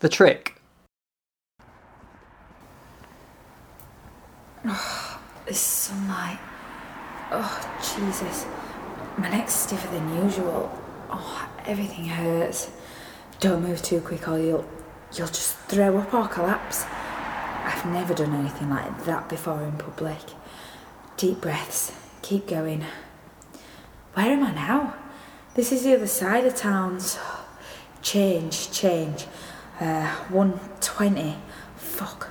The trick. This sunlight. Oh, Jesus. My neck's stiffer than usual. Oh, everything hurts. Don't move too quick or you'll you'll just throw up or collapse. I've never done anything like that before in public. Deep breaths. Keep going. Where am I now? This is the other side of towns. Change, change. Uh, 120. Fuck.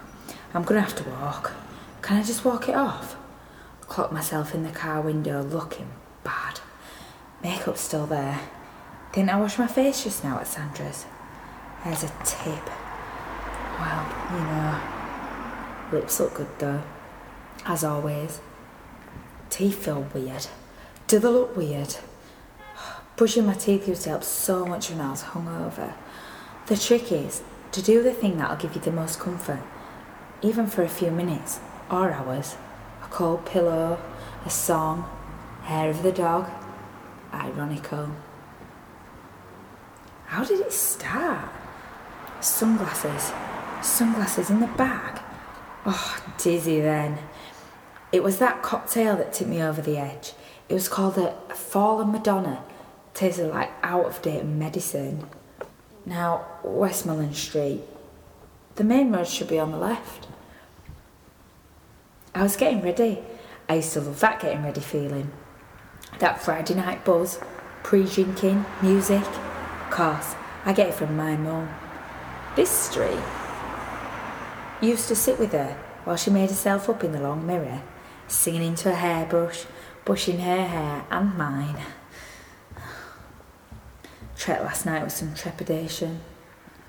I'm gonna have to walk. Can I just walk it off? Clock myself in the car window looking bad. Makeup's still there. Didn't I wash my face just now at Sandra's? There's a tip. Well, you know. Lips look good though. As always. Teeth feel weird. Do they look weird? Brushing my teeth used to help so much when I was hungover. The trick is to do the thing that'll give you the most comfort, even for a few minutes or hours. A cold pillow, a song, hair of the dog. Ironical. How did it start? Sunglasses. Sunglasses in the bag. Oh, dizzy then. It was that cocktail that tipped me over the edge. It was called a Fallen Madonna. Tasted like out of date medicine. Now, Westmoreland Street. The main road should be on the left. I was getting ready. I used to love that getting ready feeling. That Friday night buzz, pre drinking, music. Of course, I get it from my mum. This street used to sit with her while she made herself up in the long mirror, singing into a hairbrush, brushing her hair and mine. Trekked last night with some trepidation.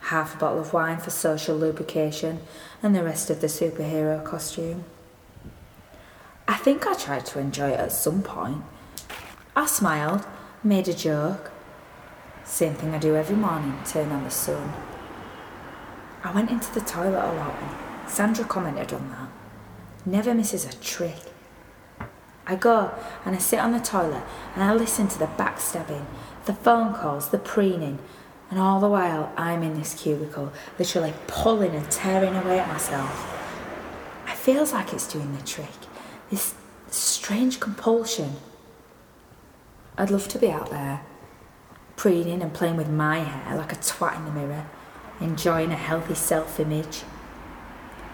Half a bottle of wine for social lubrication, and the rest of the superhero costume. I think I tried to enjoy it at some point. I smiled, made a joke. Same thing I do every morning, turn on the sun. I went into the toilet a lot, Sandra commented on that. Never misses a trick. I go and I sit on the toilet and I listen to the backstabbing, the phone calls, the preening, and all the while I'm in this cubicle, literally pulling and tearing away at myself. It feels like it's doing the trick. This strange compulsion. I'd love to be out there, preening and playing with my hair like a twat in the mirror, enjoying a healthy self image.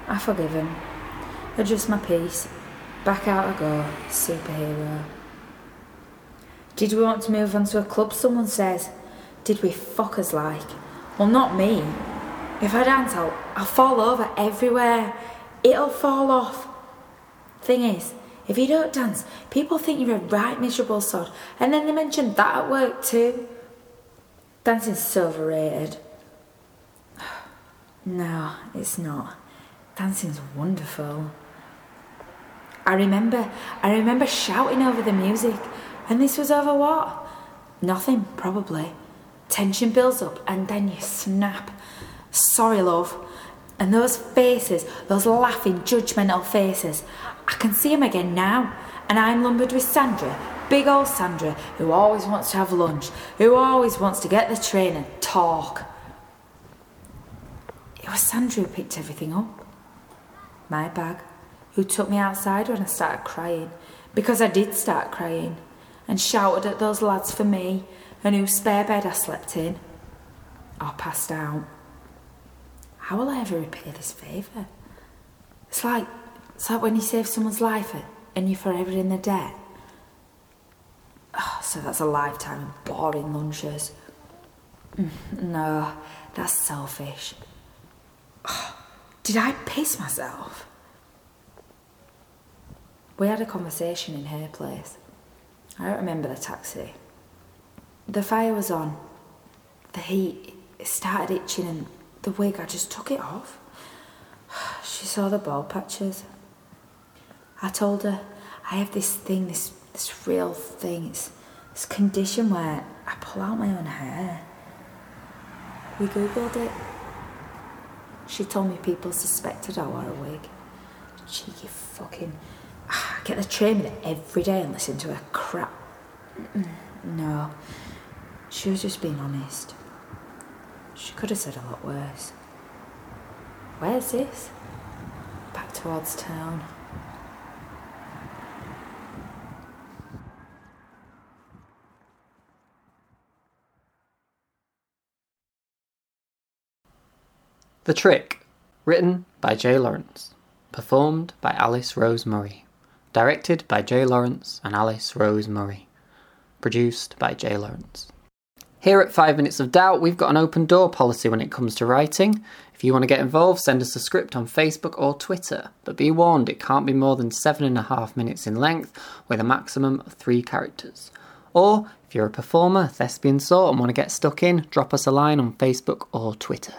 I forgive him. Adjust my piece. Back out I go, superhero. Did we want to move on to a club? Someone says. Did we fuckers like? Well, not me. If I dance, I'll, I'll fall over everywhere. It'll fall off. Thing is, if you don't dance, people think you're a right miserable sod, and then they mention that at work too. Dancing's so overrated. No, it's not. Dancing's wonderful. I remember, I remember shouting over the music, and this was over what? Nothing, probably. Tension builds up, and then you snap. Sorry, love. And those faces, those laughing, judgmental faces, I can see them again now. And I'm lumbered with Sandra, big old Sandra, who always wants to have lunch, who always wants to get the train and talk. It was Sandra who picked everything up. My bag, who took me outside when I started crying, because I did start crying, and shouted at those lads for me, and whose spare bed I slept in, I passed out. How will I ever repay this favour? It's like it's like when you save someone's life and you're forever in the debt. Oh, so that's a lifetime of boring lunches. Mm, No, that's selfish. Oh, did I piss myself? We had a conversation in her place. I don't remember the taxi. The fire was on. The heat started itching and the wig, I just took it off. She saw the bald patches. I told her I have this thing, this this real thing. It's this condition where I pull out my own hair. We googled it. She told me people suspected I wore a wig. Cheeky fucking. I get the train with it every day and listen to her crap. No, she was just being honest. She could have said a lot worse. Where's this? Back towards town. The Trick, written by Jay Lawrence, performed by Alice Rose Murray, directed by Jay Lawrence and Alice Rose Murray, produced by Jay Lawrence. Here at 5 Minutes of Doubt, we've got an open door policy when it comes to writing. If you want to get involved, send us a script on Facebook or Twitter. But be warned, it can't be more than seven and a half minutes in length with a maximum of three characters. Or, if you're a performer, thespian sort, and want to get stuck in, drop us a line on Facebook or Twitter.